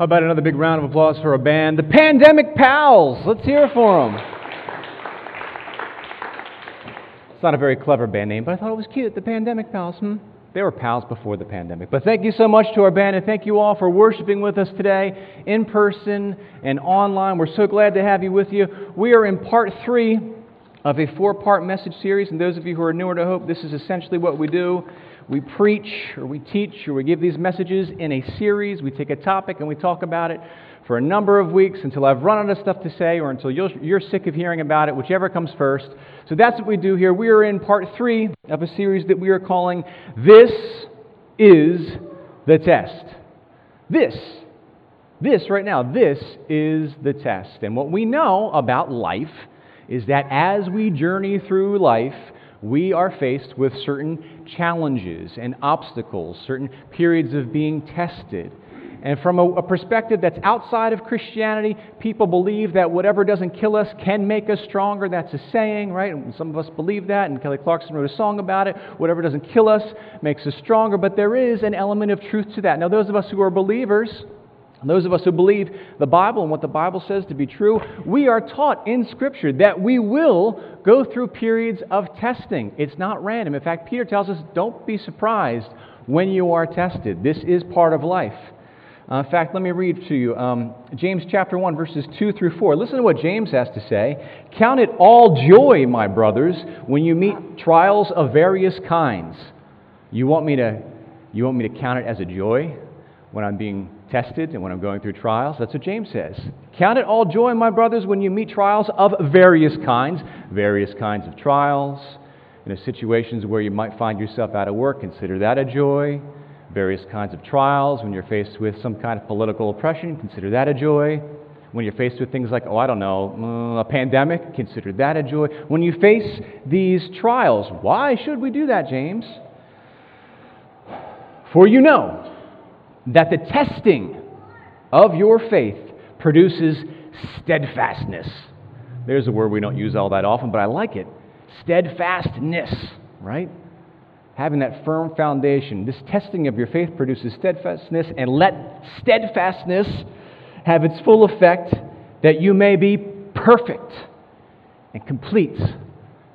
How about another big round of applause for a band? The Pandemic Pals. Let's hear it for them. It's not a very clever band name, but I thought it was cute. The Pandemic Pals. Hmm? They were pals before the pandemic. But thank you so much to our band, and thank you all for worshiping with us today, in person and online. We're so glad to have you with you. We are in part three of a four part message series, and those of you who are newer to Hope, this is essentially what we do. We preach, or we teach, or we give these messages in a series. We take a topic and we talk about it for a number of weeks until I've run out of stuff to say or until you're sick of hearing about it, whichever comes first. So that's what we do here. We are in part three of a series that we are calling This is the Test. This, this right now, this is the test. And what we know about life is that as we journey through life, we are faced with certain challenges and obstacles, certain periods of being tested. And from a, a, perspective that's outside of Christianity, people believe that whatever doesn't kill us can make us stronger. That's a saying, right? And some of us believe that, and Kelly Clarkson wrote a song about it. Whatever doesn't kill us makes us stronger. But there is an element of truth to that. Now, those of us who are believers, those of us who believe the Bible and what the Bible says to be true, we are taught in Scripture that we will go through periods of testing. It's not random. In fact, Peter tells us don't be surprised when you are tested. This is part of life. Uh, in fact, let me read to you um, James chapter 1, verses 2 through 4. Listen to what James has to say. Count it all joy, my brothers, when you meet trials of various kinds. You want me to, you want me to count it as a joy when I'm being tested and when I'm going through trials? That's what James says. Count it all joy, my brothers, when you meet trials of various kinds, various kinds of trials. In situations where you might find yourself out of work, consider that a joy various kinds of trials, when you're faced with some kind of political oppression, consider that a joy. When you're faced with things like, oh, I don't know, uh, a pandemic, consider that a joy. When you face these trials, why should we do that, James? For you know that the testing of your faith produces steadfastness. There's a word we don't use all that often, but I like it. Steadfastness, right? having that firm foundation. This testing of your faith produces steadfastness, and let steadfastness have its full effect that you may be perfect and complete,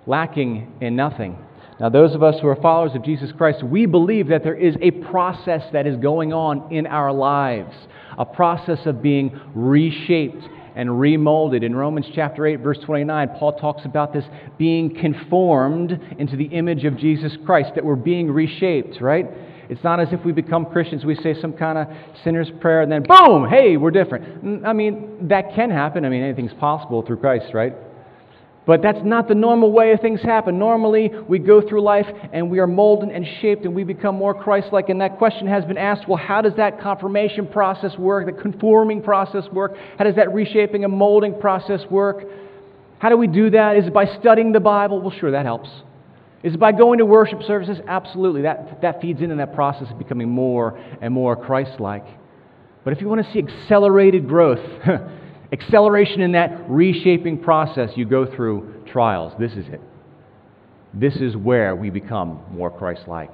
lacking in nothing. Now, those of us who are followers of Jesus Christ, we believe that there is a process that is going on in our lives, a process of being reshaped and remolded. In Romans chapter 8, verse 29, Paul talks about this being conformed into the image of Jesus Christ, that we're being reshaped, right? It's not as if we become Christians, we say some kind of sinner's prayer, and then boom, hey, we're different. I mean, that can happen. I mean, anything's possible through Christ, right? But that's not the normal way things happen. Normally, we go through life and we are molded and shaped and we become more Christ like. And that question has been asked well, how does that confirmation process work, the conforming process work? How does that reshaping and molding process work? How do we do that? Is it by studying the Bible? Well, sure, that helps. Is it by going to worship services? Absolutely. That, that feeds into that process of becoming more and more Christ like. But if you want to see accelerated growth, acceleration in that reshaping process, you go through trials. This is it. This is where we become more Christ like.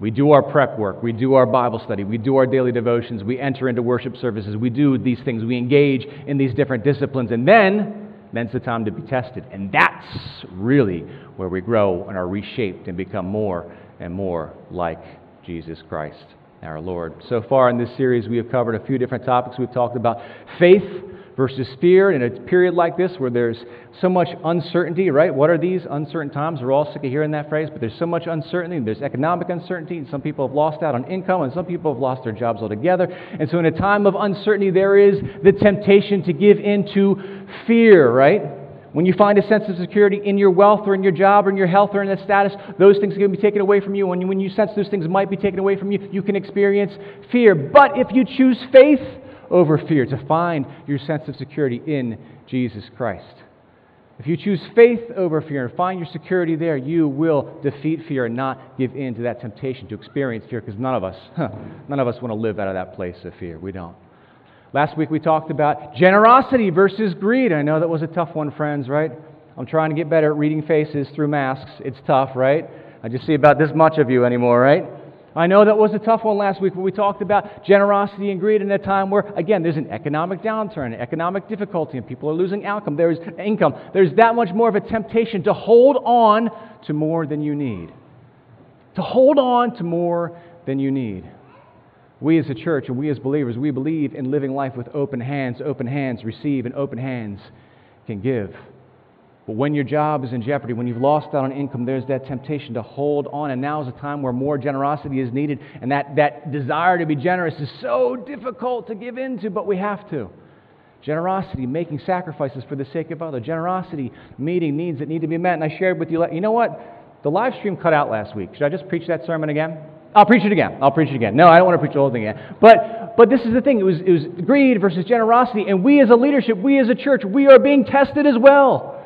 We do our prep work, we do our Bible study, we do our daily devotions, we enter into worship services, we do these things, we engage in these different disciplines, and then, then's the time to be tested. And that's really where we grow and are reshaped and become more and more like Jesus Christ our Lord. So far in this series, we have covered a few different topics. We've talked about faith versus fear in a period like this where there's so much uncertainty, right? What are these uncertain times? We're all sick of hearing that phrase, but there's so much uncertainty. There's economic uncertainty, and some people have lost out on income, and some people have lost their jobs altogether. And so, in a time of uncertainty, there is the temptation to give in to fear, right? When you find a sense of security in your wealth or in your job or in your health or in that status, those things are going to be taken away from you. You. when you sense those things might be taken away from you, you can experience fear. But if you choose faith over fear, to find your sense of security in Jesus Christ, if you choose faith over fear and find your security there, you will defeat fear and not give in to that temptation to experience fear because none of us, huh, none of us want to live out of that place of fear. We don't. Last week we talked about generosity versus greed. I know that was a tough one, friends, right? I'm trying to get better at reading faces through masks. It's tough, right? I just see about this much of you anymore, right? I know that was a tough one last week when we talked about generosity and greed in a time where, again, there's an economic downturn, economic difficulty, and people are losing income. There's income. There's that much more of a temptation to hold on to more than you need. To hold on to more than you need. We as a church and we as believers, we believe in living life with open hands. Open hands receive, and open hands can give. But when your job is in jeopardy, when you've lost out on income, there's that temptation to hold on. And now is a time where more generosity is needed. And that, that desire to be generous is so difficult to give into, but we have to. Generosity, making sacrifices for the sake of others. Generosity, meeting needs that need to be met. And I shared with you, you know what? The live stream cut out last week. Should I just preach that sermon again? I'll preach it again. I'll preach it again. No, I don't want to preach the whole thing again. But, but this is the thing. It was, it was greed versus generosity. And we as a leadership, we as a church, we are being tested as well.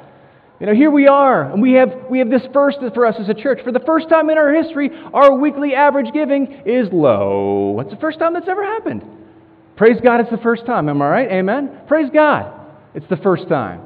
You know, here we are, and we have, we have this first for us as a church. For the first time in our history, our weekly average giving is low. It's the first time that's ever happened. Praise God, it's the first time. Am I right? Amen? Praise God. It's the first time.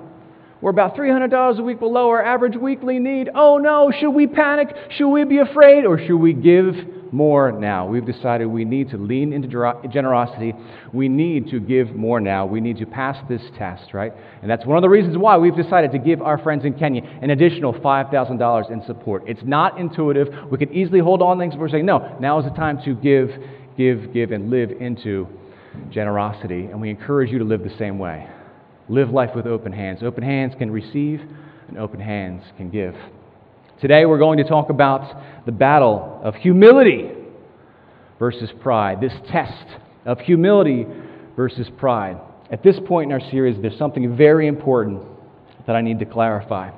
We're about $300 a week below our average weekly need. Oh no, should we panic? Should we be afraid? Or should we give more now? We've decided we need to lean into generosity. We need to give more now. We need to pass this test, right? And that's one of the reasons why we've decided to give our friends in Kenya an additional $5,000 in support. It's not intuitive. We could easily hold on things, but we're saying, no, now is the time to give, give, give, and live into generosity. And we encourage you to live the same way. Live life with open hands. Open hands can receive, and open hands can give. Today we're going to talk about the battle of humility versus pride, this test of humility versus pride. At this point in our series, there's something very important that I need to clarify.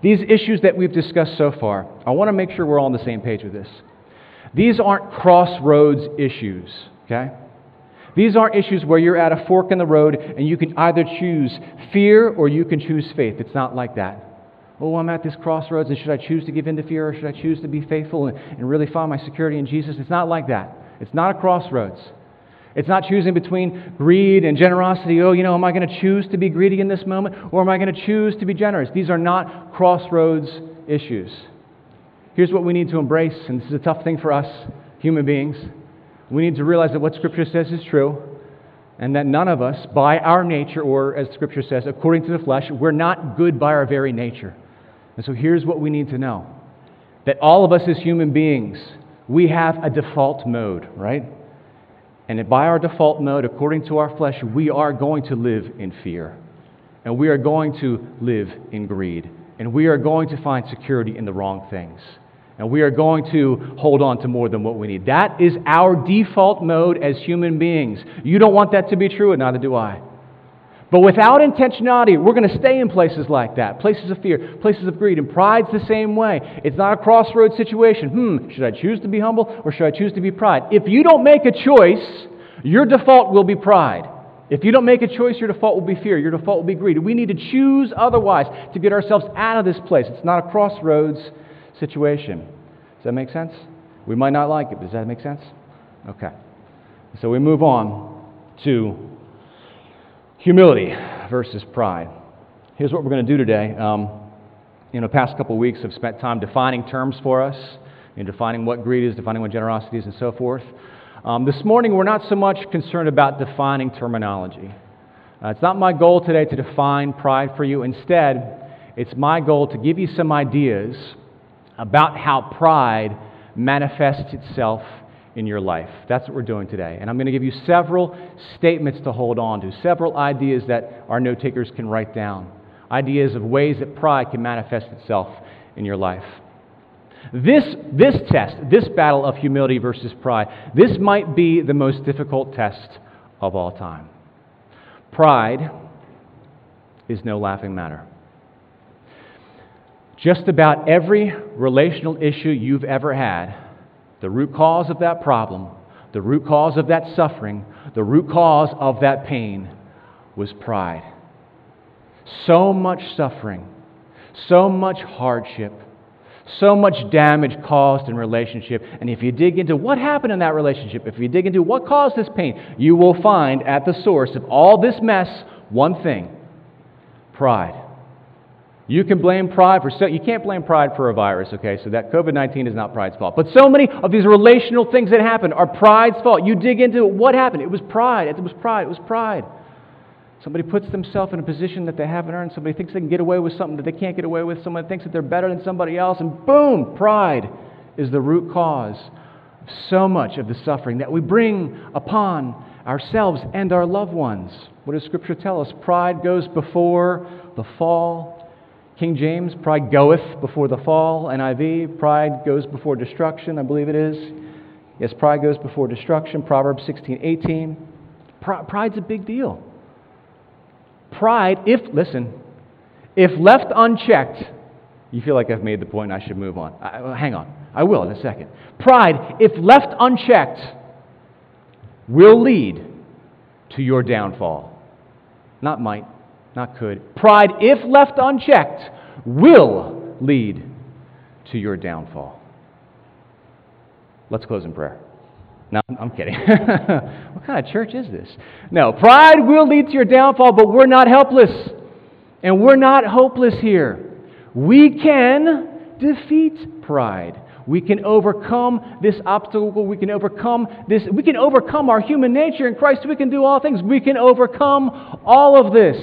These issues that we've discussed so far, I want to make sure we're all on the same page with this. These aren't crossroads issues, okay? These aren't issues where you're at a fork in the road and you can either choose fear or you can choose faith. It's not like that. Oh, I'm at this crossroads, and should I choose to give in to fear or should I choose to be faithful and, and really find my security in Jesus? It's not like that. It's not a crossroads. It's not choosing between greed and generosity. Oh, you know, am I going to choose to be greedy in this moment or am I going to choose to be generous? These are not crossroads issues. Here's what we need to embrace, and this is a tough thing for us, human beings. We need to realize that what Scripture says is true, and that none of us, by our nature, or as Scripture says, according to the flesh, we're not good by our very nature. And so here's what we need to know that all of us as human beings, we have a default mode, right? And by our default mode, according to our flesh, we are going to live in fear. And we are going to live in greed. And we are going to find security in the wrong things. And we are going to hold on to more than what we need. That is our default mode as human beings. You don't want that to be true, and neither do I. But without intentionality, we're going to stay in places like that places of fear, places of greed. And pride's the same way. It's not a crossroads situation. Hmm, should I choose to be humble or should I choose to be pride? If you don't make a choice, your default will be pride. If you don't make a choice, your default will be fear. Your default will be greed. We need to choose otherwise to get ourselves out of this place. It's not a crossroads situation. Does that make sense? We might not like it, does that make sense? Okay. So we move on to humility versus pride. Here's what we're going to do today. Um, in the past couple of weeks, I've spent time defining terms for us, and defining what greed is, defining what generosity is, and so forth. Um, this morning, we're not so much concerned about defining terminology. Uh, it's not my goal today to define pride for you. Instead, it's my goal to give you some ideas about how pride manifests itself in your life. That's what we're doing today. And I'm going to give you several statements to hold on to, several ideas that our note takers can write down, ideas of ways that pride can manifest itself in your life. This, this test, this battle of humility versus pride, this might be the most difficult test of all time. Pride is no laughing matter. Just about every relational issue you've ever had, the root cause of that problem, the root cause of that suffering, the root cause of that pain was pride. So much suffering, so much hardship, so much damage caused in relationship. And if you dig into what happened in that relationship, if you dig into what caused this pain, you will find at the source of all this mess one thing pride. You can blame pride for so you can't blame pride for a virus, okay? So that COVID-19 is not pride's fault. But so many of these relational things that happen are pride's fault. You dig into it, what happened. It was pride. It was pride. It was pride. Somebody puts themselves in a position that they haven't earned. Somebody thinks they can get away with something that they can't get away with. Someone thinks that they're better than somebody else. And boom, pride is the root cause of so much of the suffering that we bring upon ourselves and our loved ones. What does Scripture tell us? Pride goes before the fall. King James, pride goeth before the fall. NIV, pride goes before destruction, I believe it is. Yes, pride goes before destruction. Proverbs 16, 18. Pride's a big deal. Pride, if, listen, if left unchecked, you feel like I've made the point I should move on. I, hang on. I will in a second. Pride, if left unchecked, will lead to your downfall. Not might, not could. Pride, if left unchecked, will lead to your downfall. Let's close in prayer. No, I'm kidding. what kind of church is this? No, pride will lead to your downfall, but we're not helpless. And we're not hopeless here. We can defeat pride. We can overcome this obstacle. We can overcome this. We can overcome our human nature in Christ. We can do all things. We can overcome all of this.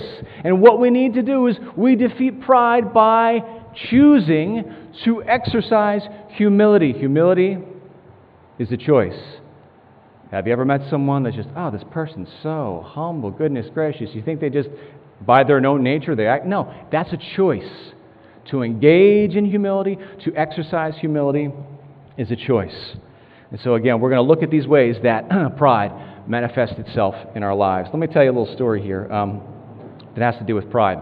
And what we need to do is we defeat pride by choosing to exercise humility. Humility is a choice. Have you ever met someone that's just, oh, this person's so humble, goodness gracious? You think they just, by their own nature, they act? No, that's a choice. To engage in humility, to exercise humility, is a choice. And so, again, we're going to look at these ways that pride manifests itself in our lives. Let me tell you a little story here um, that has to do with pride.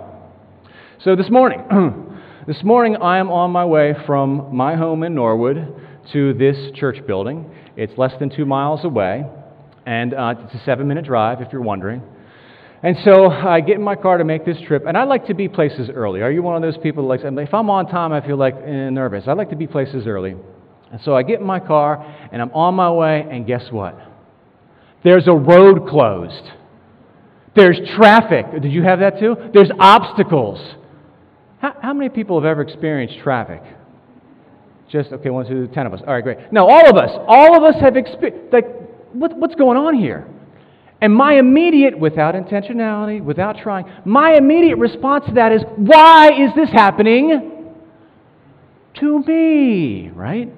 So, this morning, this morning I am on my way from my home in Norwood to this church building. It's less than two miles away, and uh, it's a seven minute drive, if you're wondering. And so I get in my car to make this trip, and I like to be places early. Are you one of those people that like, if I'm on time, I feel like eh, nervous. I like to be places early. And so I get in my car, and I'm on my way, and guess what? There's a road closed. There's traffic. Did you have that too? There's obstacles. How, how many people have ever experienced traffic? Just, okay, one, two, ten of us. All right, great. No, all of us. All of us have experienced, like, what, what's going on here? And my immediate, without intentionality, without trying, my immediate response to that is, why is this happening to me? Right?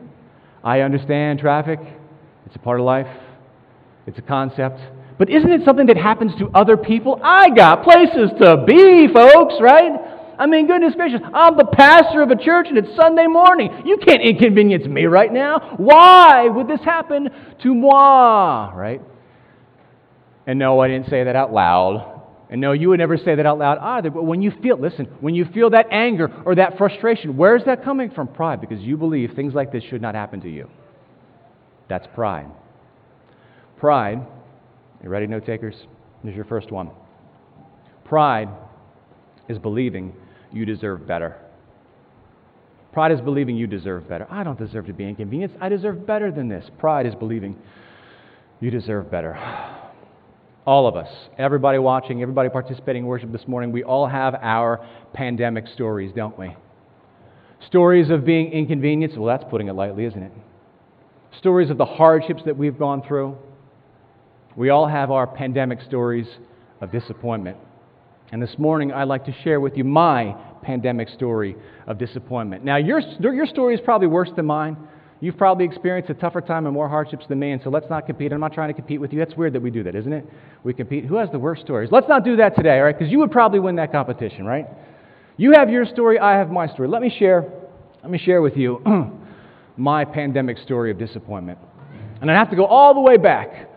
I understand traffic, it's a part of life, it's a concept. But isn't it something that happens to other people? I got places to be, folks, right? I mean, goodness gracious, I'm the pastor of a church and it's Sunday morning. You can't inconvenience me right now. Why would this happen to moi, right? And no, I didn't say that out loud. And no, you would never say that out loud either. But when you feel, listen, when you feel that anger or that frustration, where is that coming from? Pride, because you believe things like this should not happen to you. That's pride. Pride, you ready, note takers? Here's your first one. Pride is believing you deserve better. Pride is believing you deserve better. I don't deserve to be inconvenienced. I deserve better than this. Pride is believing you deserve better. All of us, everybody watching, everybody participating in worship this morning, we all have our pandemic stories, don't we? Stories of being inconvenienced. Well, that's putting it lightly, isn't it? Stories of the hardships that we've gone through. We all have our pandemic stories of disappointment. And this morning, I'd like to share with you my pandemic story of disappointment. Now, your, your story is probably worse than mine. You've probably experienced a tougher time and more hardships than me, and so let's not compete. I'm not trying to compete with you. That's weird that we do that, isn't it? We compete. Who has the worst stories? Let's not do that today, all right? Because you would probably win that competition, right? You have your story, I have my story. Let me share, let me share with you my pandemic story of disappointment. And I have to go all the way back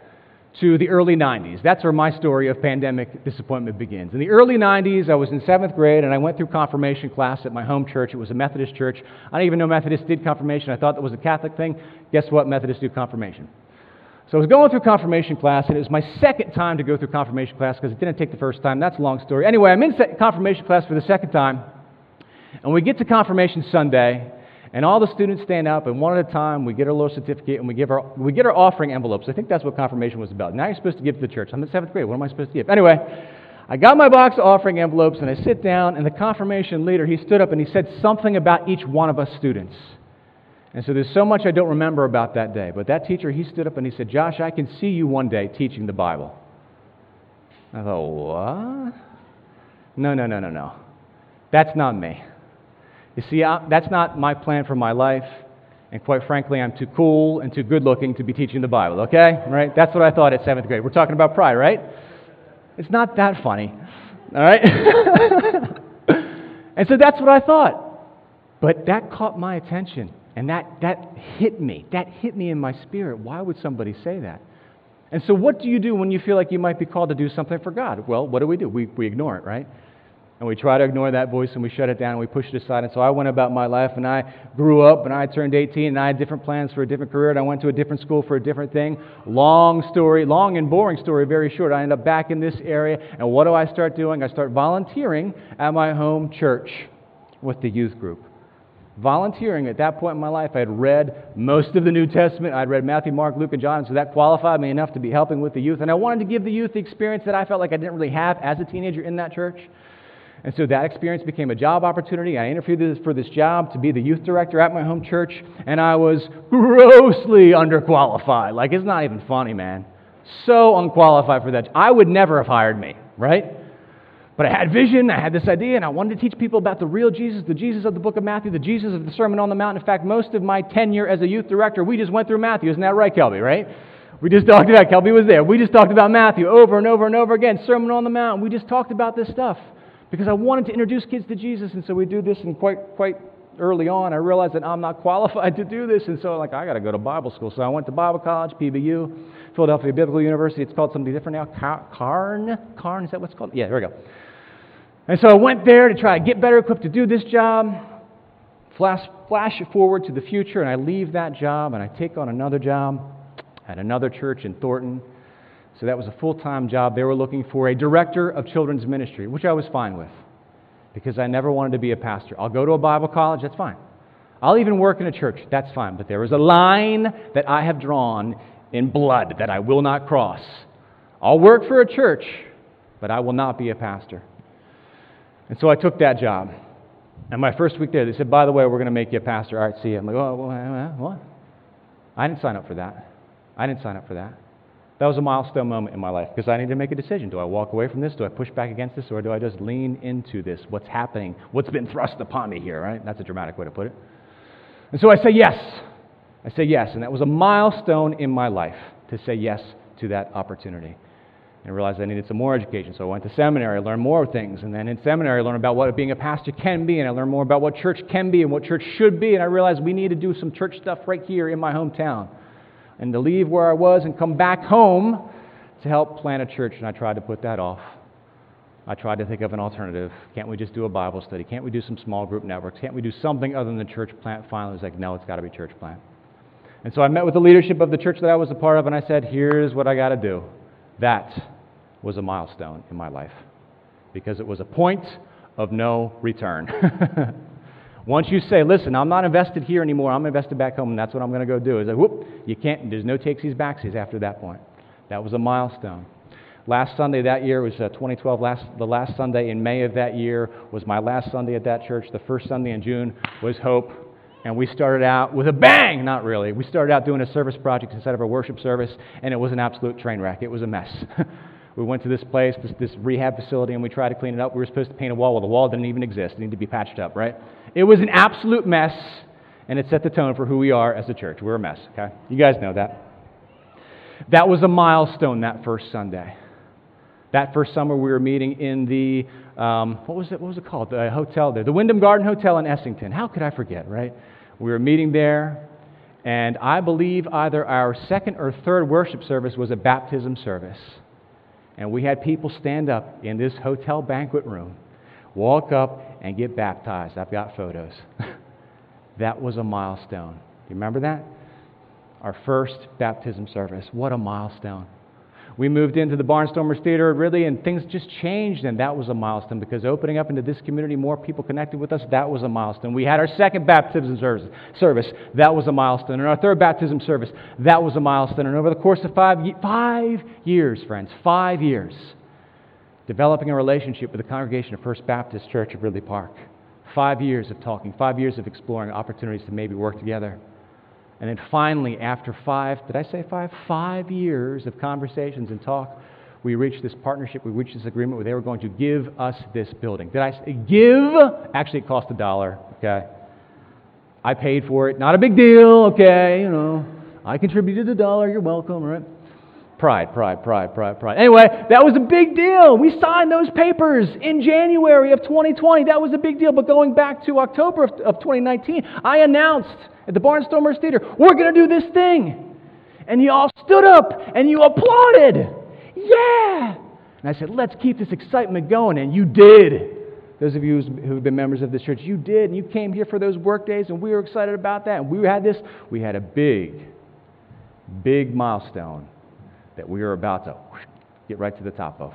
to the early 90s. That's where my story of pandemic disappointment begins. In the early 90s, I was in seventh grade and I went through confirmation class at my home church. It was a Methodist church. I didn't even know Methodists did confirmation. I thought that was a Catholic thing. Guess what? Methodists do confirmation. So I was going through confirmation class, and it was my second time to go through confirmation class because it didn't take the first time. That's a long story. Anyway, I'm in confirmation class for the second time, and we get to confirmation Sunday, and all the students stand up, and one at a time, we get our little certificate, and we, give our, we get our offering envelopes. I think that's what confirmation was about. Now you're supposed to give to the church. I'm in seventh grade. What am I supposed to give? Anyway, I got my box of offering envelopes and I sit down, and the confirmation leader, he stood up and he said something about each one of us students. And so there's so much I don't remember about that day. But that teacher, he stood up and he said, Josh, I can see you one day teaching the Bible. I thought, what? No, no, no, no, no. That's not me. You see, I, that's not my plan for my life. And quite frankly, I'm too cool and too good looking to be teaching the Bible, okay? Right? That's what I thought at seventh grade. We're talking about pride, right? It's not that funny, all right? and so that's what I thought. But that caught my attention. And that, that hit me. That hit me in my spirit. Why would somebody say that? And so, what do you do when you feel like you might be called to do something for God? Well, what do we do? We, we ignore it, right? And we try to ignore that voice and we shut it down and we push it aside. And so I went about my life and I grew up and I turned 18 and I had different plans for a different career and I went to a different school for a different thing. Long story, long and boring story, very short. I end up back in this area and what do I start doing? I start volunteering at my home church with the youth group volunteering at that point in my life. I had read most of the New Testament. I'd read Matthew, Mark, Luke, and John, so that qualified me enough to be helping with the youth. And I wanted to give the youth the experience that I felt like I didn't really have as a teenager in that church. And so that experience became a job opportunity. I interviewed for this job to be the youth director at my home church, and I was grossly underqualified. Like, it's not even funny, man. So unqualified for that. I would never have hired me, right? But I had vision, I had this idea, and I wanted to teach people about the real Jesus, the Jesus of the book of Matthew, the Jesus of the Sermon on the Mount. In fact, most of my tenure as a youth director, we just went through Matthew. Isn't that right, Kelby, right? We just talked about, Kelby was there. We just talked about Matthew over and over and over again, Sermon on the Mount. We just talked about this stuff because I wanted to introduce kids to Jesus, and so we do this, and quite, quite early on, I realized that I'm not qualified to do this, and so like I got to go to Bible school. So I went to Bible college, PBU, Philadelphia Biblical University. It's called something different now. Cairn, Cairn, is that what's called? Yeah, there we go. And so I went there to try to get better equipped to do this job. Flash, flash forward to the future, and I leave that job and I take on another job at another church in Thornton. So that was a full time job. They were looking for a director of children's ministry, which I was fine with because I never wanted to be a pastor. I'll go to a Bible college, that's fine. I'll even work in a church, that's fine. But there is a line that I have drawn in blood that I will not cross. I'll work for a church, but I will not be a pastor. And so I took that job. And my first week there, they said, by the way, we're going to make you a pastor. All right, see you. I'm like, oh, what? I didn't sign up for that. I didn't sign up for that. That was a milestone moment in my life because I needed to make a decision. Do I walk away from this? Do I push back against this? Or do I just lean into this? What's happening? What's been thrust upon me here, right? That's a dramatic way to put it. And so I say yes. I say yes. And that was a milestone in my life to say yes to that opportunity and I realized I needed some more education. So I went to seminary, I learned more things. And then in seminary, I learned about what being a pastor can be, and I learned more about what church can be and what church should be. And I realized we need to do some church stuff right here in my hometown. And to leave where I was and come back home to help plant a church. And I tried to put that off. I tried to think of an alternative. Can't we just do a Bible study? Can't we do some small group networks? Can't we do something other than the church plant? Finally, I was like, no, it's got to be church plant. And so I met with the leadership of the church that I was a part of, and I said, here's what I got to do. That was a milestone in my life because it was a point of no return. Once you say, listen, I'm not invested here anymore, I'm invested back home, and that's what I'm going to go do, is like, whoop, you can't, there's no takesies backsies after that point. That was a milestone. Last Sunday that year was uh, 2012. Last, the last Sunday in May of that year was my last Sunday at that church. The first Sunday in June was Hope. And we started out with a bang! Not really. We started out doing a service project instead of a worship service, and it was an absolute train wreck. It was a mess. We went to this place, this, this rehab facility, and we tried to clean it up. We were supposed to paint a wall. Well, the wall didn't even exist. It needed to be patched up, right? It was an absolute mess, and it set the tone for who we are as a church. We're a mess, okay? You guys know that. That was a milestone that first Sunday. That first summer, we were meeting in the, um, what was it, what was it called? The hotel there, the Wyndham Garden Hotel in Essington. How could I forget, right? We were meeting there, and I believe either our second or third worship service was a baptism service. And we had people stand up in this hotel banquet room, walk up, and get baptized. I've got photos. that was a milestone. You remember that? Our first baptism service. What a milestone we moved into the Barnstormers Theater, really, and things just changed, and that was a milestone because opening up into this community, more people connected with us, that was a milestone. We had our second baptism service, service that was a milestone. And our third baptism service, that was a milestone. And over the course of five, five years, friends, five years, developing a relationship with the congregation of First Baptist Church of Ridley Park. Five years of talking, five years of exploring opportunities to maybe work together. And then finally, after five, did I say five? Five years of conversations and talk, we reached this partnership, we reached this agreement where they were going to give us this building. Did I say give? Actually, it cost a dollar, okay? I paid for it. Not a big deal, okay? You know, I contributed a dollar, you're welcome, right? Pride, pride, pride, pride, pride. Anyway, that was a big deal. We signed those papers in January of 2020. That was a big deal. But going back to October of, of 2019, I announced at the Barnstormers Theater, we're going to do this thing. And you all stood up and you applauded. Yeah! And I said, let's keep this excitement going. And you did. Those of you who've been members of this church, you did. And you came here for those work days, and we were excited about that. And we had this, we had a big, big milestone that we are about to get right to the top of.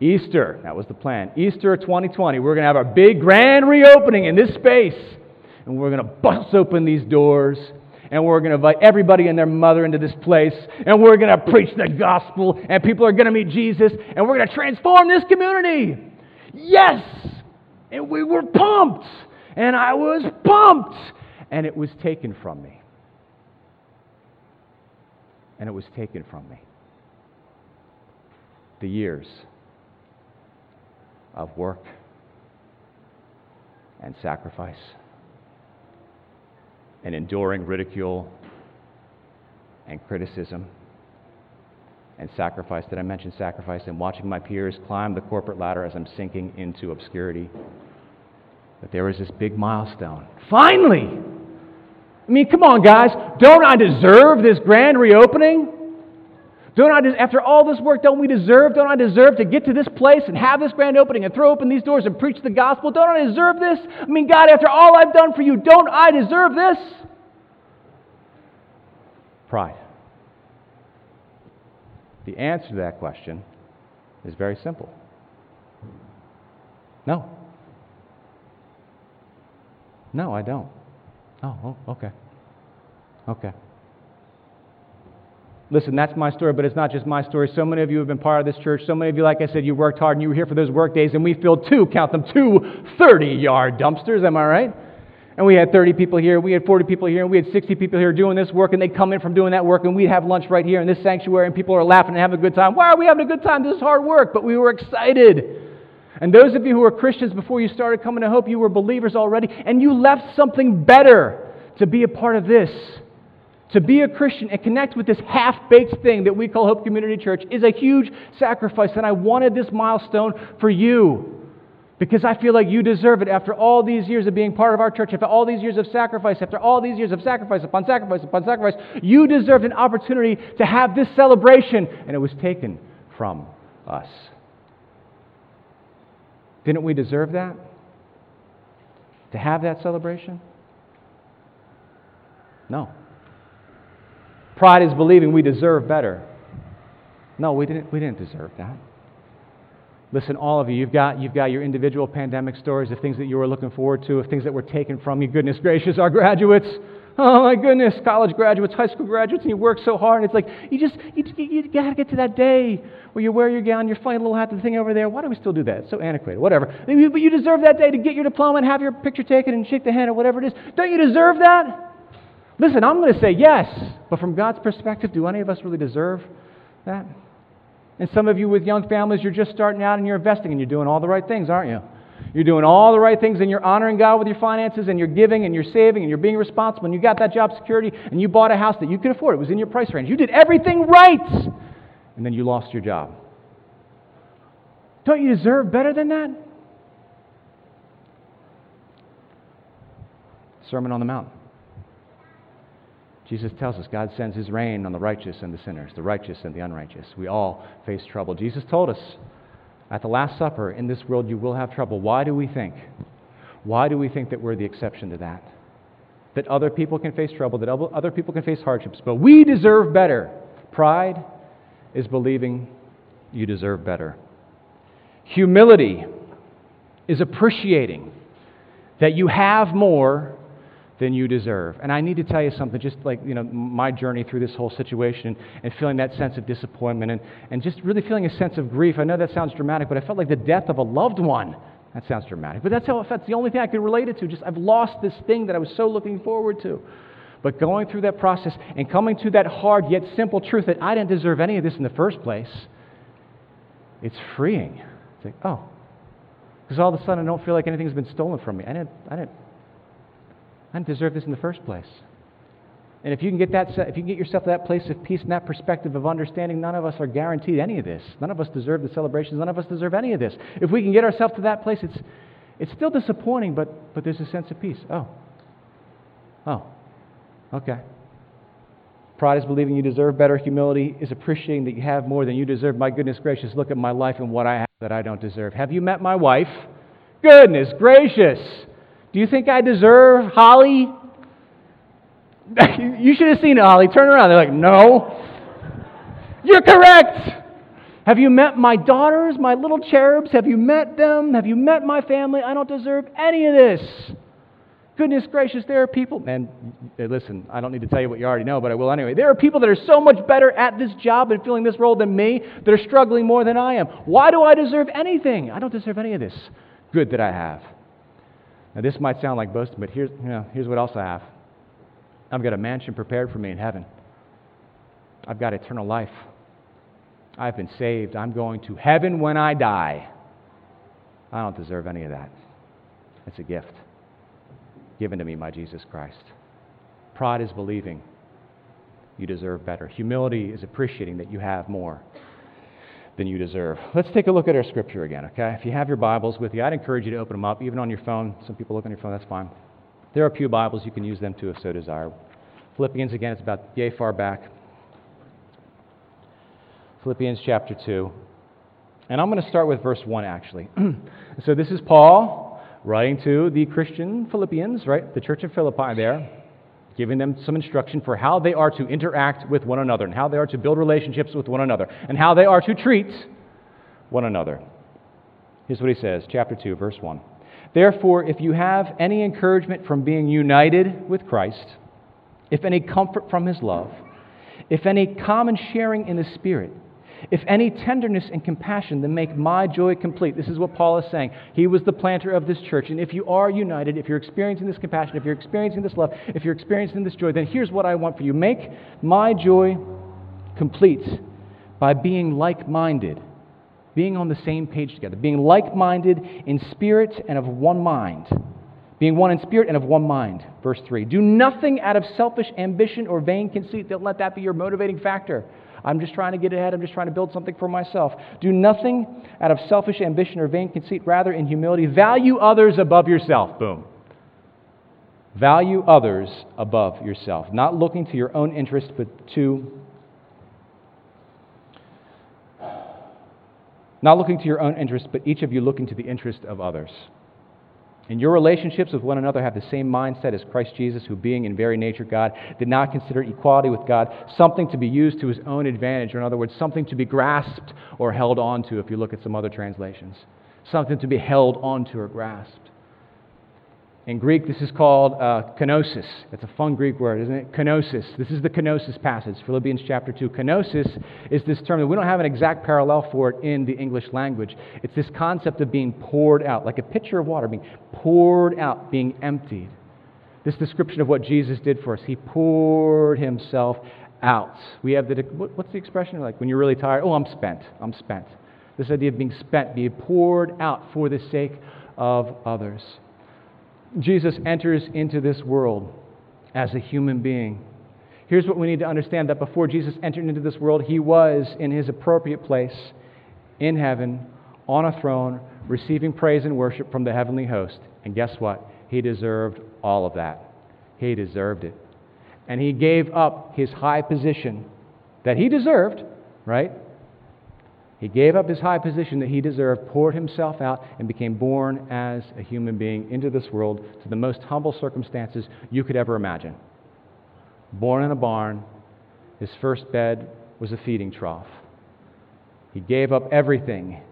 Easter, that was the plan. Easter 2020, we're going to have our big grand reopening in this space. And we're going to bust open these doors. And we're going to invite everybody and their mother into this place. And we're going to preach the gospel. And people are going to meet Jesus. And we're going to transform this community. Yes! And we were pumped. And I was pumped. And it was taken from me and it was taken from me. The years of work and sacrifice and enduring ridicule and criticism and sacrifice. Did I mention sacrifice? And watching my peers climb the corporate ladder as I'm sinking into obscurity. But there was this big milestone. Finally! I mean, come on, guys. Don't I deserve this grand reopening? Don't I, after all this work, don't we deserve, don't I deserve to get to this place and have this grand opening and throw open these doors and preach the gospel? Don't I deserve this? I mean, God, after all I've done for you, don't I deserve this? Pride. The answer to that question is very simple no. No, I don't. Oh, okay. Okay. Listen, that's my story, but it's not just my story. So many of you have been part of this church. So many of you, like I said, you worked hard and you were here for those work days, and we filled two, count them, two 30 yard dumpsters. Am I right? And we had 30 people here, we had 40 people here, and we had 60 people here doing this work, and they'd come in from doing that work, and we'd have lunch right here in this sanctuary, and people are laughing and having a good time. Why are we having a good time? This is hard work, but we were excited. And those of you who were Christians before you started coming to Hope, you were believers already, and you left something better to be a part of this. To be a Christian and connect with this half baked thing that we call Hope Community Church is a huge sacrifice, and I wanted this milestone for you. Because I feel like you deserve it after all these years of being part of our church, after all these years of sacrifice, after all these years of sacrifice upon sacrifice upon sacrifice, you deserved an opportunity to have this celebration, and it was taken from us. Didn't we deserve that? To have that celebration? No. Pride is believing we deserve better. No, we didn't, we didn't deserve that. Listen, all of you, you've got, you've got your individual pandemic stories of things that you were looking forward to, of things that were taken from you. Goodness gracious, our graduates. Oh my goodness, college graduates, high school graduates, and you work so hard. And it's like, you just, you, you, you got to get to that day where you wear your gown, your funny little hat, the thing over there. Why do we still do that? It's so antiquated, whatever. But you deserve that day to get your diploma and have your picture taken and shake the hand or whatever it is. Don't you deserve that? Listen, I'm going to say yes, but from God's perspective, do any of us really deserve that? And some of you with young families, you're just starting out and you're investing and you're doing all the right things, aren't you? You're doing all the right things and you're honoring God with your finances and you're giving and you're saving and you're being responsible and you got that job security and you bought a house that you could afford. It was in your price range. You did everything right. And then you lost your job. Don't you deserve better than that? Sermon on the Mount. Jesus tells us God sends his rain on the righteous and the sinners, the righteous and the unrighteous. We all face trouble. Jesus told us at the Last Supper, in this world you will have trouble. Why do we think? Why do we think that we're the exception to that? That other people can face trouble, that other people can face hardships, but we deserve better. Pride is believing you deserve better. Humility is appreciating that you have more than you deserve. And I need to tell you something, just like, you know, my journey through this whole situation and feeling that sense of disappointment and, and just really feeling a sense of grief. I know that sounds dramatic, but I felt like the death of a loved one. That sounds dramatic, but that's how it felt. The only thing I could relate it to. Just I've lost this thing that I was so looking forward to. But going through that process and coming to that hard yet simple truth that I didn't deserve any of this in the first place, it's freeing. It's like, oh, because all of a sudden I don't feel like anything's been stolen from me. I didn't, I didn't, I didn't deserve this in the first place. And if you can get that, if you can get yourself to that place of peace and that perspective of understanding, none of us are guaranteed any of this. None of us deserve the celebrations. None of us deserve any of this. If we can get ourselves to that place, it's, it's still disappointing, but, but there's a sense of peace. Oh, oh, okay. Pride is believing you deserve better. Humility is appreciating that you have more than you deserve. My goodness gracious, look at my life and what I have that I don't deserve. Have you met my wife? Goodness gracious. Do you think I deserve Holly? you should have seen it, Holly. Turn around. They're like, no. You're correct. Have you met my daughters, my little cherubs? Have you met them? Have you met my family? I don't deserve any of this. Goodness gracious, there are people, and listen, I don't need to tell you what you already know, but I will anyway. There are people that are so much better at this job and filling this role than me that are struggling more than I am. Why do I deserve anything? I don't deserve any of this good that I have. Now, this might sound like boasting, but here's, you know, here's what else I have I've got a mansion prepared for me in heaven, I've got eternal life. I've been saved. I'm going to heaven when I die. I don't deserve any of that. It's a gift given to me by Jesus Christ. Pride is believing you deserve better. Humility is appreciating that you have more than you deserve. Let's take a look at our scripture again, okay? If you have your Bibles with you, I'd encourage you to open them up, even on your phone. Some people look on your phone, that's fine. There are a few Bibles, you can use them too if so desire. Philippians, again, it's about yay far back. Philippians chapter 2. And I'm going to start with verse 1, actually. so this is Paul writing to the Christian Philippians, right? The church of Philippi there, giving them some instruction for how they are to interact with one another and how they are to build relationships with one another and how they are to treat one another. Here's what he says, chapter 2, verse 1. Therefore, if you have any encouragement from being united with Christ, if any comfort from his love, if any common sharing in the Spirit, if any tenderness and compassion, then make my joy complete. This is what Paul is saying. He was the planter of this church. And if you are united, if you're experiencing this compassion, if you're experiencing this love, if you're experiencing this joy, then here's what I want for you make my joy complete by being like minded, being on the same page together, being like minded in spirit and of one mind. Being one in spirit and of one mind. Verse 3. Do nothing out of selfish ambition or vain conceit. Don't let that be your motivating factor. I'm just trying to get ahead. I'm just trying to build something for myself. Do nothing out of selfish ambition or vain conceit. Rather, in humility, value others above yourself. Boom. Value others above yourself. Not looking to your own interest, but to. Not looking to your own interest, but each of you looking to the interest of others. And your relationships with one another have the same mindset as Christ Jesus, who, being in very nature God, did not consider equality with God something to be used to his own advantage, or in other words, something to be grasped or held onto, if you look at some other translations. Something to be held onto or grasped. In Greek, this is called uh, kenosis. It's a fun Greek word, isn't it? Kenosis. This is the kenosis passage, Philippians chapter 2. Kenosis is this term that we don't have an exact parallel for it in the English language. It's this concept of being poured out, like a pitcher of water being poured out, being emptied. This description of what Jesus did for us. He poured himself out. We have the, what's the expression? Like when you're really tired, oh, I'm spent. I'm spent. This idea of being spent, being poured out for the sake of others. Jesus enters into this world as a human being. Here's what we need to understand that before Jesus entered into this world, he was in his appropriate place in heaven on a throne, receiving praise and worship from the heavenly host. And guess what? He deserved all of that. He deserved it. And he gave up his high position that he deserved, right? He gave up his high position that he deserved, poured himself out, and became born as a human being into this world to the most humble circumstances you could ever imagine. Born in a barn, his first bed was a feeding trough. He gave up everything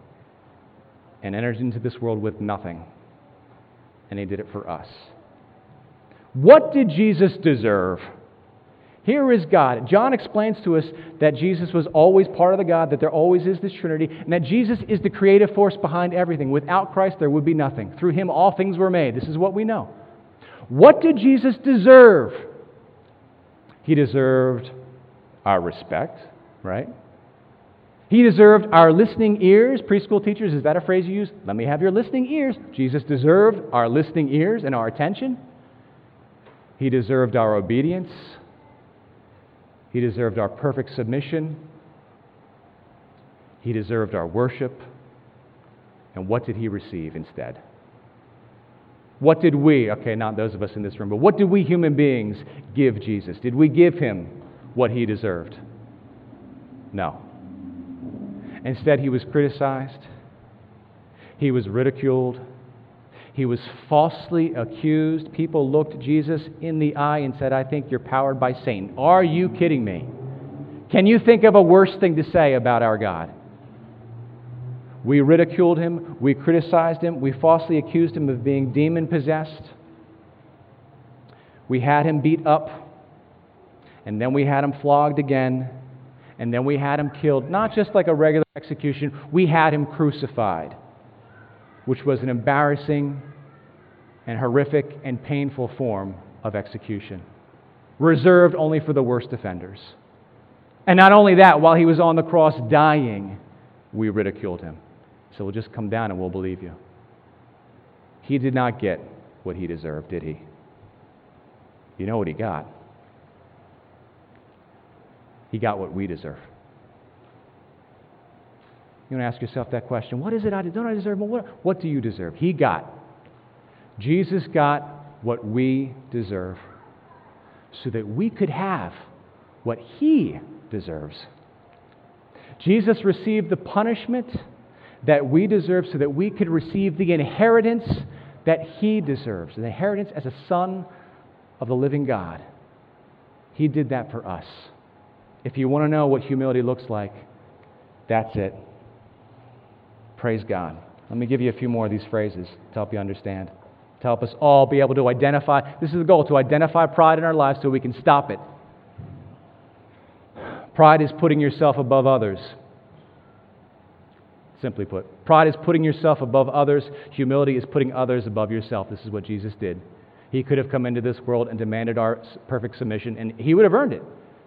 and entered into this world with nothing. And he did it for us. What did Jesus deserve? Here is God. John explains to us that Jesus was always part of the God, that there always is this Trinity, and that Jesus is the creative force behind everything. Without Christ, there would be nothing. Through him, all things were made. This is what we know. What did Jesus deserve? He deserved our respect, right? He deserved our listening ears. Preschool teachers, is that a phrase you use? Let me have your listening ears. Jesus deserved our listening ears and our attention. He deserved our obedience. He deserved our perfect submission. He deserved our worship. And what did he receive instead? What did we, okay, not those of us in this room, but what did we human beings give Jesus? Did we give him what he deserved? No. Instead, he was criticized, he was ridiculed, he was falsely accused. People looked Jesus in the eye and said, I think you're powered by Satan. Are you kidding me? Can you think of a worse thing to say about our God? We ridiculed him, we criticized him, we falsely accused him of being demon possessed. We had him beat up, and then we had him flogged again, and then we had him killed. Not just like a regular execution, we had him crucified which was an embarrassing and horrific and painful form of execution, reserved only for the worst offenders. And not only that, while he was on the cross dying, we ridiculed him. So we'll just come down and we'll believe you. He did not get what he deserved, did he? You know what he got? He got what we deserve. You want to ask yourself that question. What is it I don't I deserve? what, what do you deserve? He got. Jesus got what we deserve so that we could have what he deserves. Jesus received the punishment that we deserve so that we could receive the inheritance that he deserves, the inheritance as a son of the living God. He did that for us. If you want to know what humility looks like, that's it. Praise God. Let me give you a few more of these phrases to help you understand, to help us all be able to identify. This is the goal to identify pride in our lives so we can stop it. Pride is putting yourself above others. Simply put, pride is putting yourself above others. Humility is putting others above yourself. This is what Jesus did. He could have come into this world and demanded our perfect submission, and he would have earned it.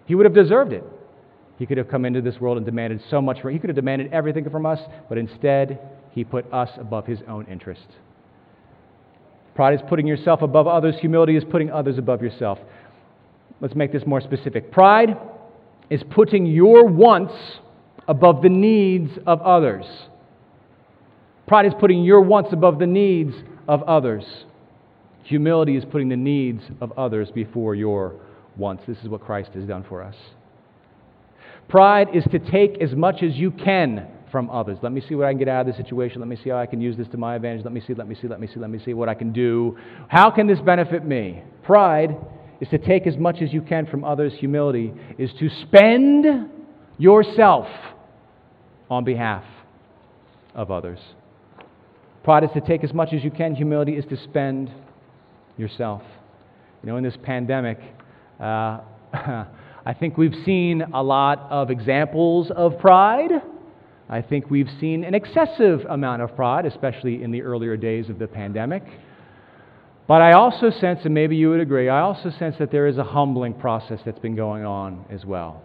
He would have deserved it. He could have come into this world and demanded so much from He could have demanded everything from us, but instead, He put us above His own interest. Pride is putting yourself above others, humility is putting others above yourself. Let's make this more specific. Pride is putting your wants above the needs of others. Pride is putting your wants above the needs of others. Humility is putting the needs of others before your wants. This is what Christ has done for us. Pride is to take as much as you can from others. Let me see what I can get out of this situation. Let me see how I can use this to my advantage. Let me see, let me see, let me see, let me see what I can do. How can this benefit me? Pride is to take as much as you can from others. Humility is to spend yourself on behalf of others. Pride is to take as much as you can. Humility is to spend yourself. You know, in this pandemic, uh, I think we've seen a lot of examples of pride. I think we've seen an excessive amount of pride, especially in the earlier days of the pandemic. But I also sense, and maybe you would agree, I also sense that there is a humbling process that's been going on as well.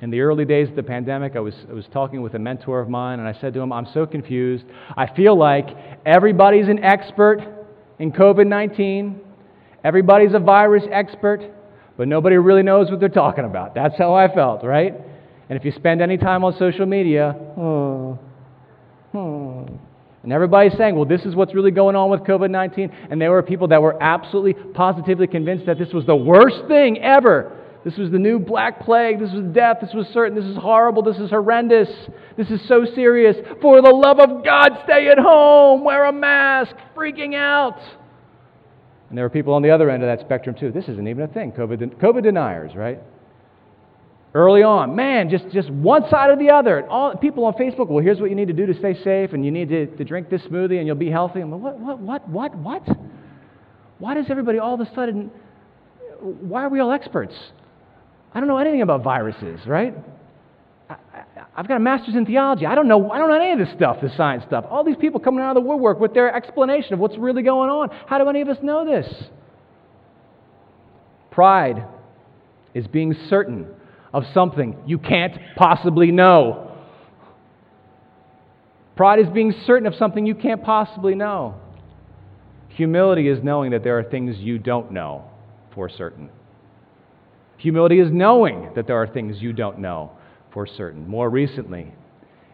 In the early days of the pandemic, I was, I was talking with a mentor of mine, and I said to him, I'm so confused. I feel like everybody's an expert in COVID 19, everybody's a virus expert, but nobody really knows what they're talking about. That's how I felt, right? And if you spend any time on social media, oh, oh. And everybody's saying, well, this is what's really going on with COVID 19. And there were people that were absolutely, positively convinced that this was the worst thing ever. This was the new black plague. This was death. This was certain. This is horrible. This is horrendous. This is so serious. For the love of God, stay at home. Wear a mask. Freaking out. And there are people on the other end of that spectrum too. This isn't even a thing. COVID, COVID deniers, right? Early on, man, just, just one side or the other. All people on Facebook, well, here's what you need to do to stay safe, and you need to, to drink this smoothie, and you'll be healthy. Like, what, what, what, what, what? Why does everybody all of a sudden, why are we all experts? I don't know anything about viruses, right? I, have got a master's in theology. I don't know. I don't know any of this stuff, the science stuff. All these people coming out of the woodwork with their explanation of what's really going on. How do any of us know this? Pride is being certain of something you can't possibly know. Pride is being certain of something you can't possibly know. Humility is knowing that there are things you don't know for certain. Humility is knowing that there are things you don't know for certain. More recently,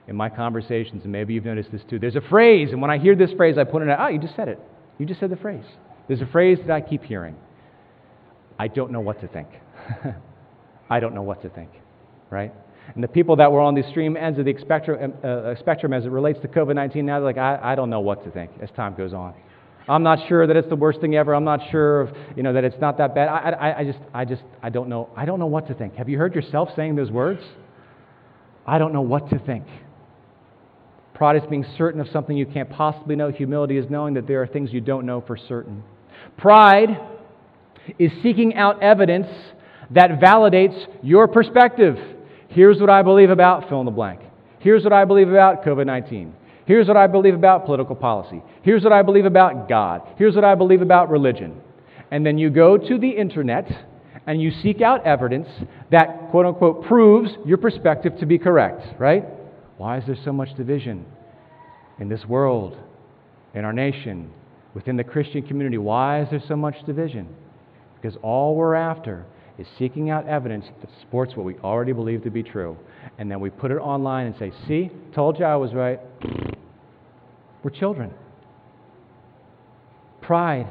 in my conversations, and maybe you've noticed this too, there's a phrase, and when I hear this phrase, I put it out, oh, you just said it. You just said the phrase. There's a phrase that I keep hearing I don't know what to think. I don't know what to think, right? And the people that were on the extreme ends of the spectrum, uh, spectrum as it relates to COVID 19 now, they're like, I, I don't know what to think as time goes on. I'm not sure that it's the worst thing ever. I'm not sure of, you know, that it's not that bad. I, I, I just, I just, I don't know. I don't know what to think. Have you heard yourself saying those words? I don't know what to think. Pride is being certain of something you can't possibly know. Humility is knowing that there are things you don't know for certain. Pride is seeking out evidence that validates your perspective. Here's what I believe about fill in the blank. Here's what I believe about COVID 19. Here's what I believe about political policy. Here's what I believe about God. Here's what I believe about religion. And then you go to the internet and you seek out evidence that, quote unquote, proves your perspective to be correct, right? Why is there so much division in this world, in our nation, within the Christian community? Why is there so much division? Because all we're after is seeking out evidence that supports what we already believe to be true. And then we put it online and say, see, told you I was right. We're children. Pride.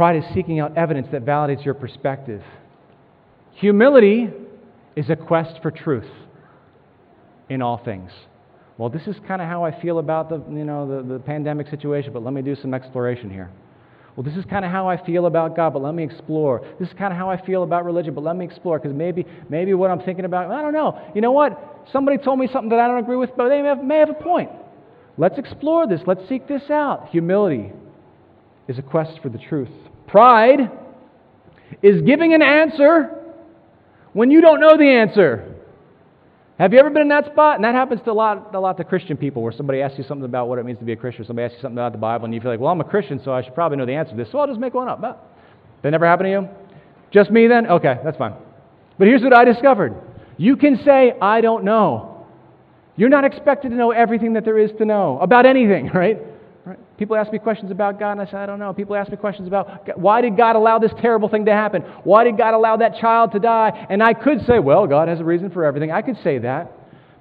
Pride is seeking out evidence that validates your perspective. Humility is a quest for truth in all things. Well, this is kind of how I feel about the, you know, the, the pandemic situation, but let me do some exploration here. Well, this is kind of how I feel about God, but let me explore. This is kind of how I feel about religion, but let me explore because maybe, maybe what I'm thinking about, I don't know. You know what? Somebody told me something that I don't agree with, but they may have, may have a point. Let's explore this. Let's seek this out. Humility is a quest for the truth. Pride is giving an answer when you don't know the answer. Have you ever been in that spot? And that happens to a lot, a lot of Christian people where somebody asks you something about what it means to be a Christian, somebody asks you something about the Bible, and you feel like, well, I'm a Christian, so I should probably know the answer to this, so I'll just make one up. But that never happened to you? Just me then? Okay, that's fine. But here's what I discovered you can say, I don't know. You're not expected to know everything that there is to know about anything, right? Right? People ask me questions about God, and I say, I don't know. People ask me questions about why did God allow this terrible thing to happen? Why did God allow that child to die? And I could say, well, God has a reason for everything. I could say that.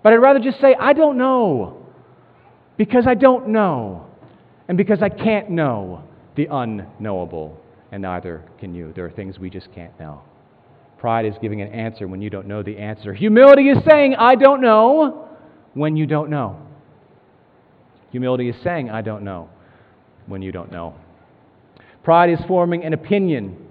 But I'd rather just say, I don't know. Because I don't know. And because I can't know the unknowable. And neither can you. There are things we just can't know. Pride is giving an answer when you don't know the answer. Humility is saying, I don't know, when you don't know. Humility is saying, I don't know, when you don't know. Pride is forming an opinion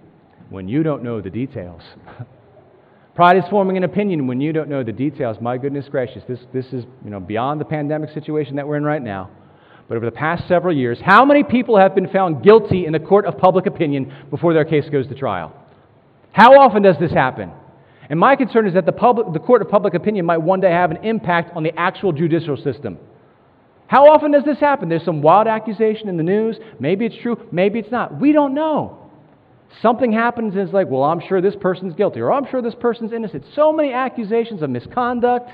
when you don't know the details. Pride is forming an opinion when you don't know the details. My goodness gracious, this, this is you know, beyond the pandemic situation that we're in right now. But over the past several years, how many people have been found guilty in the court of public opinion before their case goes to trial? How often does this happen? And my concern is that the, public, the court of public opinion might one day have an impact on the actual judicial system. How often does this happen? There's some wild accusation in the news. Maybe it's true, maybe it's not. We don't know. Something happens and it's like, well, I'm sure this person's guilty, or I'm sure this person's innocent. So many accusations of misconduct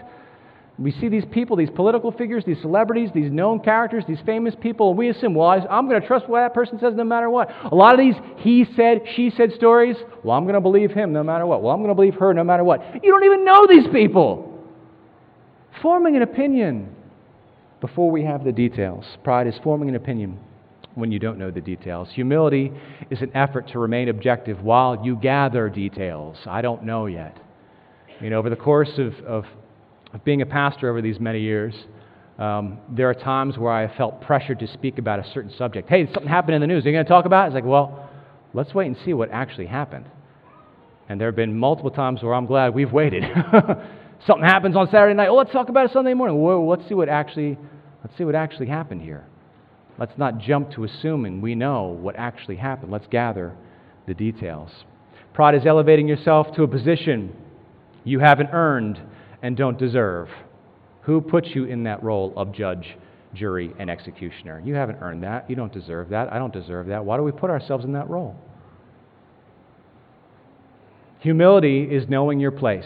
we see these people, these political figures, these celebrities, these known characters, these famous people, and we assume, well, I'm going to trust what that person says no matter what. A lot of these he said, she said stories, well, I'm going to believe him no matter what. Well, I'm going to believe her no matter what. You don't even know these people. Forming an opinion before we have the details. Pride is forming an opinion when you don't know the details. Humility is an effort to remain objective while you gather details. I don't know yet. You know, over the course of, of of being a pastor over these many years, um, there are times where I have felt pressured to speak about a certain subject. Hey, something happened in the news. Are you going to talk about it? It's like, well, let's wait and see what actually happened. And there have been multiple times where I'm glad we've waited. something happens on Saturday night. Oh, let's talk about it Sunday morning. Well, let's see what actually, let's see what actually happened here. Let's not jump to assuming we know what actually happened. Let's gather the details. Pride is elevating yourself to a position you haven't earned and don't deserve. Who puts you in that role of judge, jury, and executioner? You haven't earned that. You don't deserve that. I don't deserve that. Why do we put ourselves in that role? Humility is knowing your place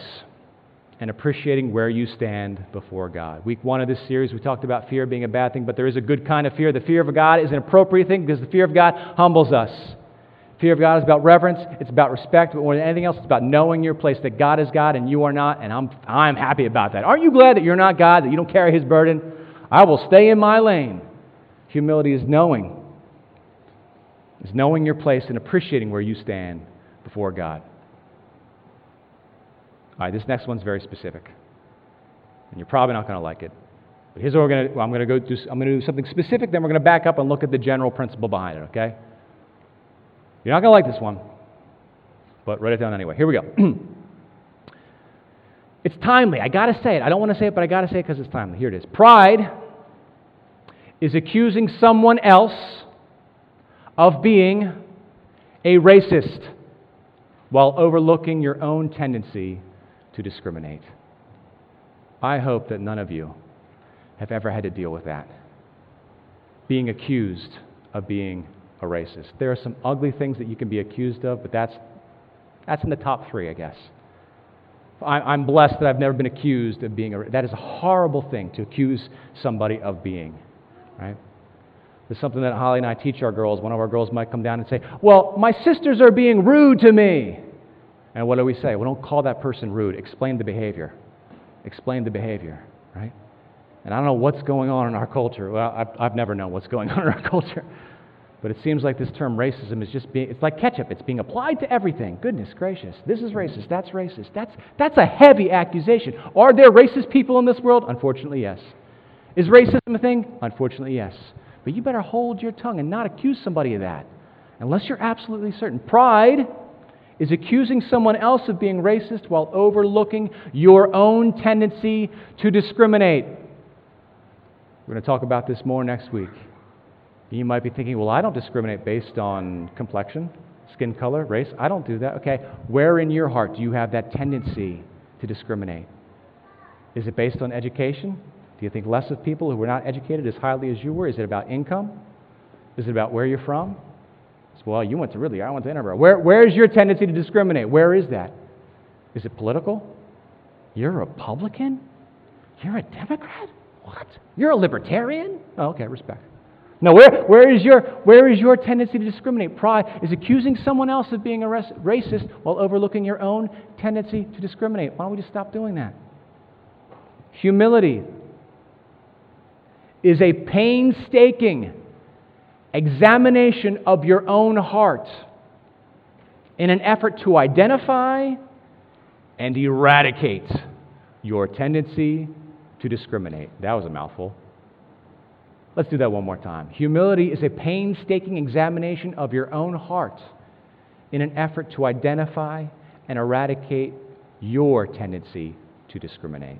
and appreciating where you stand before God. Week one of this series, we talked about fear being a bad thing, but there is a good kind of fear. The fear of God is an appropriate thing because the fear of God humbles us. Fear of God is about reverence, it's about respect, but more than anything else, it's about knowing your place, that God is God and you are not, and I'm, I'm happy about that. Aren't you glad that you're not God, that you don't carry His burden? I will stay in my lane. Humility is knowing, is knowing your place and appreciating where you stand before God. All right, this next one's very specific, and you're probably not going to like it. But here's what we're going to. Well, I'm going to go do. I'm going to do something specific. Then we're going to back up and look at the general principle behind it. Okay? You're not going to like this one, but write it down anyway. Here we go. it's timely. I got to say it. I don't want to say it, but I got to say it because it's timely. Here it is. Pride is accusing someone else of being a racist while overlooking your own tendency to discriminate. I hope that none of you have ever had to deal with that. Being accused of being a racist. There are some ugly things that you can be accused of, but that's, that's in the top three, I guess. I, am blessed that I've never been accused of being a That is a horrible thing to accuse somebody of being, right? It's something that Holly and I teach our girls. One of our girls might come down and say, Well, my sisters are being rude to me. And what do we say? Well, don't call that person rude. Explain the behavior. Explain the behavior, right? And I don't know what's going on in our culture. Well, I've, I've never known what's going on in our culture. But it seems like this term racism is just being, it's like ketchup. It's being applied to everything. Goodness gracious. This is racist. That's racist. That's, that's a heavy accusation. Are there racist people in this world? Unfortunately, yes. Is racism a thing? Unfortunately, yes. But you better hold your tongue and not accuse somebody of that unless you're absolutely certain. Pride is accusing someone else of being racist while overlooking your own tendency to discriminate. We're going to talk about this more next week. You might be thinking, well, I don't discriminate based on complexion, skin color, race. I don't do that. Okay, where in your heart do you have that tendency to discriminate? Is it based on education? Do you think less of people who were not educated as highly as you were? Is it about income? Is it about where you're from? Well, you went to Ridley, I went to Edinburgh. Where, where is your tendency to discriminate? Where is that? Is it political? You're a Republican? You're a Democrat? What? You're a libertarian? Oh, okay, respect. No, where, where, is your, where is your tendency to discriminate? Pride is accusing someone else of being a racist while overlooking your own tendency to discriminate. Why don't we just stop doing that? Humility is a painstaking examination of your own heart in an effort to identify and eradicate your tendency to discriminate. That was a mouthful. Let's do that one more time. Humility is a painstaking examination of your own heart in an effort to identify and eradicate your tendency to discriminate.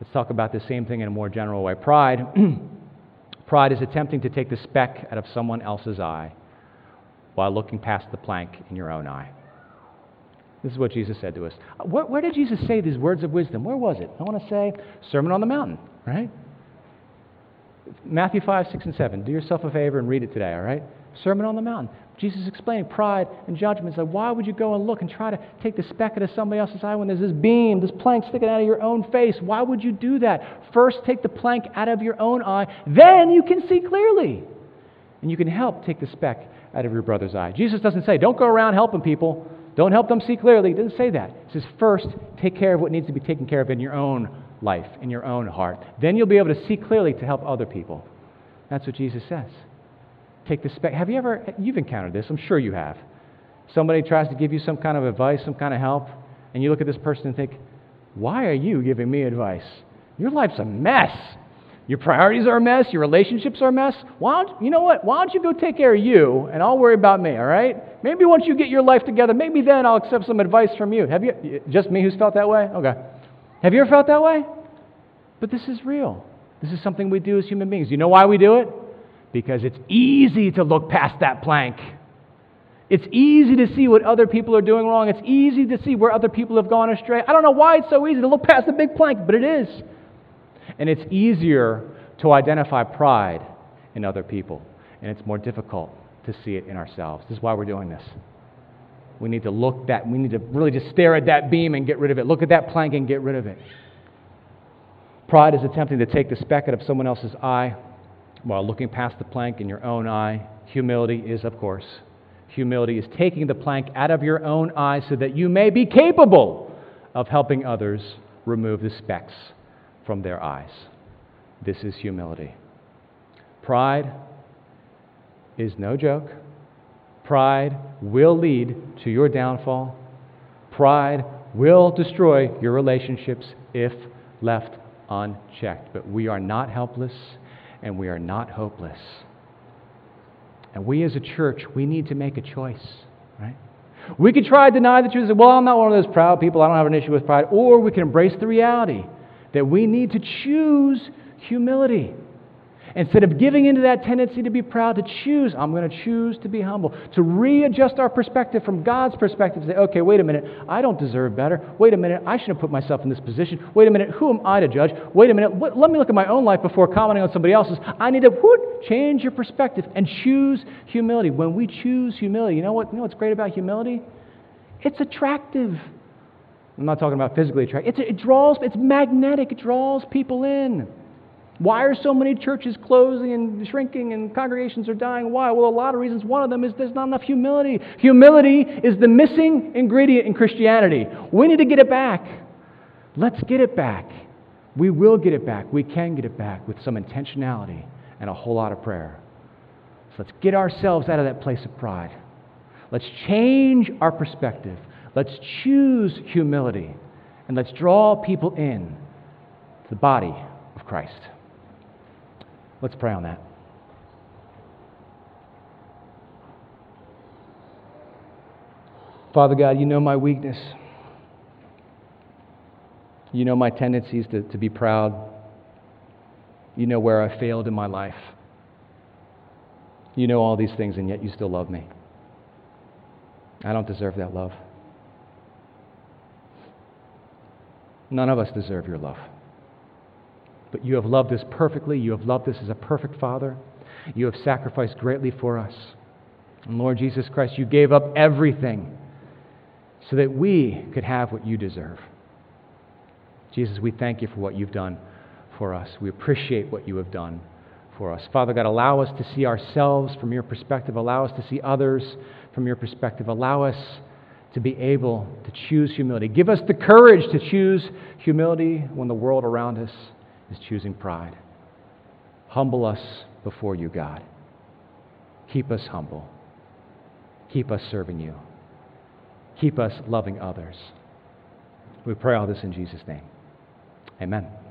Let's talk about the same thing in a more general way. Pride. Pride is attempting to take the speck out of someone else's eye while looking past the plank in your own eye. This is what Jesus said to us. Uh, where, where, did Jesus say these words of wisdom? Where was it? I want to say Sermon on the Mountain, right? Matthew 5, 6, and 7. Do yourself a favor and read it today, all right? Sermon on the Mountain. Jesus explaining pride and judgment. So why would you go and look and try to take the speck out of somebody else's eye when there's this beam, this plank sticking out of your own face? Why would you do that? First, take the plank out of your own eye, then you can see clearly. And you can help take the speck out of your brother's eye. Jesus doesn't say, don't go around helping people. Don't help them see clearly. He doesn't say that. He says, first, take care of what needs to be taken care of in your own life, in your own heart. Then you'll be able to see clearly to help other people. That's what Jesus says. Take the speck. Have you ever, you've encountered this, I'm sure you have. Somebody tries to give you some kind of advice, some kind of help, and you look at this person and think, why are you giving me advice? Your life's a mess. Your priorities are a mess. Your relationships are a mess. Why don't, you know what? Why don't you go take care of you and I'll worry about me, all right? Maybe once you get your life together, maybe then I'll accept some advice from you. Have you, just me who's felt that way? Okay. Have you ever felt that way? But this is real. This is something we do as human beings. You know why we do it? Because it's easy to look past that plank. It's easy to see what other people are doing wrong. It's easy to see where other people have gone astray. I don't know why it's so easy to look past the big plank, but it is. And it's easier to identify pride in other people, and it's more difficult to see it in ourselves. This is why we're doing this. We need to look that, we need to really just stare at that beam and get rid of it. Look at that plank and get rid of it. Pride is attempting to take the speck out of someone else's eye while looking past the plank in your own eye. Humility is, of course, humility is taking the plank out of your own eye so that you may be capable of helping others remove the specks from their eyes. This is humility. Pride is no joke. Pride will lead to your downfall. Pride will destroy your relationships if left unchecked. But we are not helpless and we are not hopeless. And we as a church, we need to make a choice, right? We could try to deny the truth and say, well, I'm not one of those proud people. I don't have an issue with pride. Or we can embrace the reality that we need to choose humility. Instead of giving into that tendency to be proud, to choose, I'm going to choose to be humble, to readjust our perspective from God's perspective, say, okay, wait a minute, I don't deserve better. Wait a minute, I shouldn't put myself in this position. Wait a minute, who am I to judge? Wait a minute, what, let me look at my own life before commenting on somebody else's. I need to whoop, change your perspective and choose humility. When we choose humility, you know what? You know what's great about humility? It's attractive. I'm not talking about physically attractive. It's, it draws, it's magnetic. It draws people in. Why are so many churches closing and shrinking and congregations are dying? Why? Well, a lot of reasons. One of them is there's not enough humility. Humility is the missing ingredient in Christianity. We need to get it back. Let's get it back. We will get it back. We can get it back with some intentionality and a whole lot of prayer. So let's get ourselves out of that place of pride. Let's change our perspective. Let's choose humility. And let's draw people in to the body of Christ. Let's pray on that. Father God, you know my weakness. You know my tendencies to, to be proud. You know where I failed in my life. You know all these things, and yet you still love me. I don't deserve that love. None of us deserve your love. But you have loved us perfectly. You have loved us as a perfect Father. You have sacrificed greatly for us. And Lord Jesus Christ, you gave up everything so that we could have what you deserve. Jesus, we thank you for what you've done for us. We appreciate what you have done for us. Father God, allow us to see ourselves from your perspective. Allow us to see others from your perspective. Allow us to be able to choose humility. Give us the courage to choose humility when the world around us is choosing pride. Humble us before you, God. Keep us humble. Keep us serving you. Keep us loving others. We pray all this in Jesus' name. Amen.